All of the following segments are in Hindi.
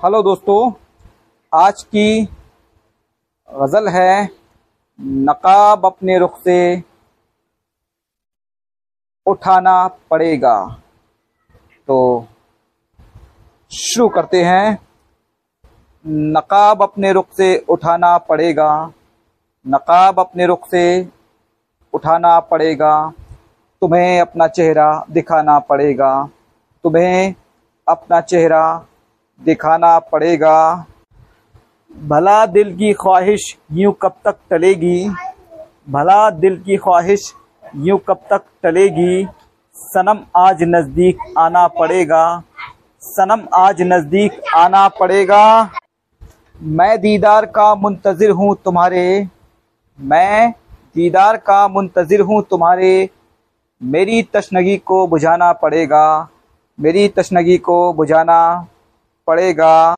हेलो दोस्तों, आज की गज़ल है, नकाब अपने रुख से उठाना पड़ेगा। तो शुरू करते हैं। नकाब अपने रुख से उठाना पड़ेगा, नकाब अपने रुख से उठाना पड़ेगा, तुम्हें अपना चेहरा दिखाना पड़ेगा, तुम्हें अपना चेहरा दिखाना पड़ेगा। भला दिल की ख्वाहिश यूँ कब तक टलेगी? भला दिल की ख्वाहिश यूँ कब तक टलेगी? सनम आज नज़दीक आना पड़ेगा। सनम आज नज़दीक आना पड़ेगा। मैं दीदार का मुंतज़िर हूँ तुम्हारे। मैं दीदार का मुंतज़िर हूँ तुम्हारे। मेरी तशनगी को बुझाना पड़ेगा। मेरी तशनगी को बुझाना पड़ेगा।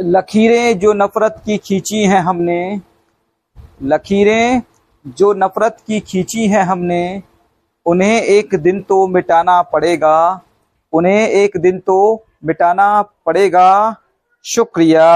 लकीरें जो नफ़रत की खींची हैं हमने, लकीरें जो नफ़रत की खींची हैं हमने, उन्हें एक दिन तो मिटाना पड़ेगा। उन्हें एक दिन तो मिटाना पड़ेगा। शुक्रिया।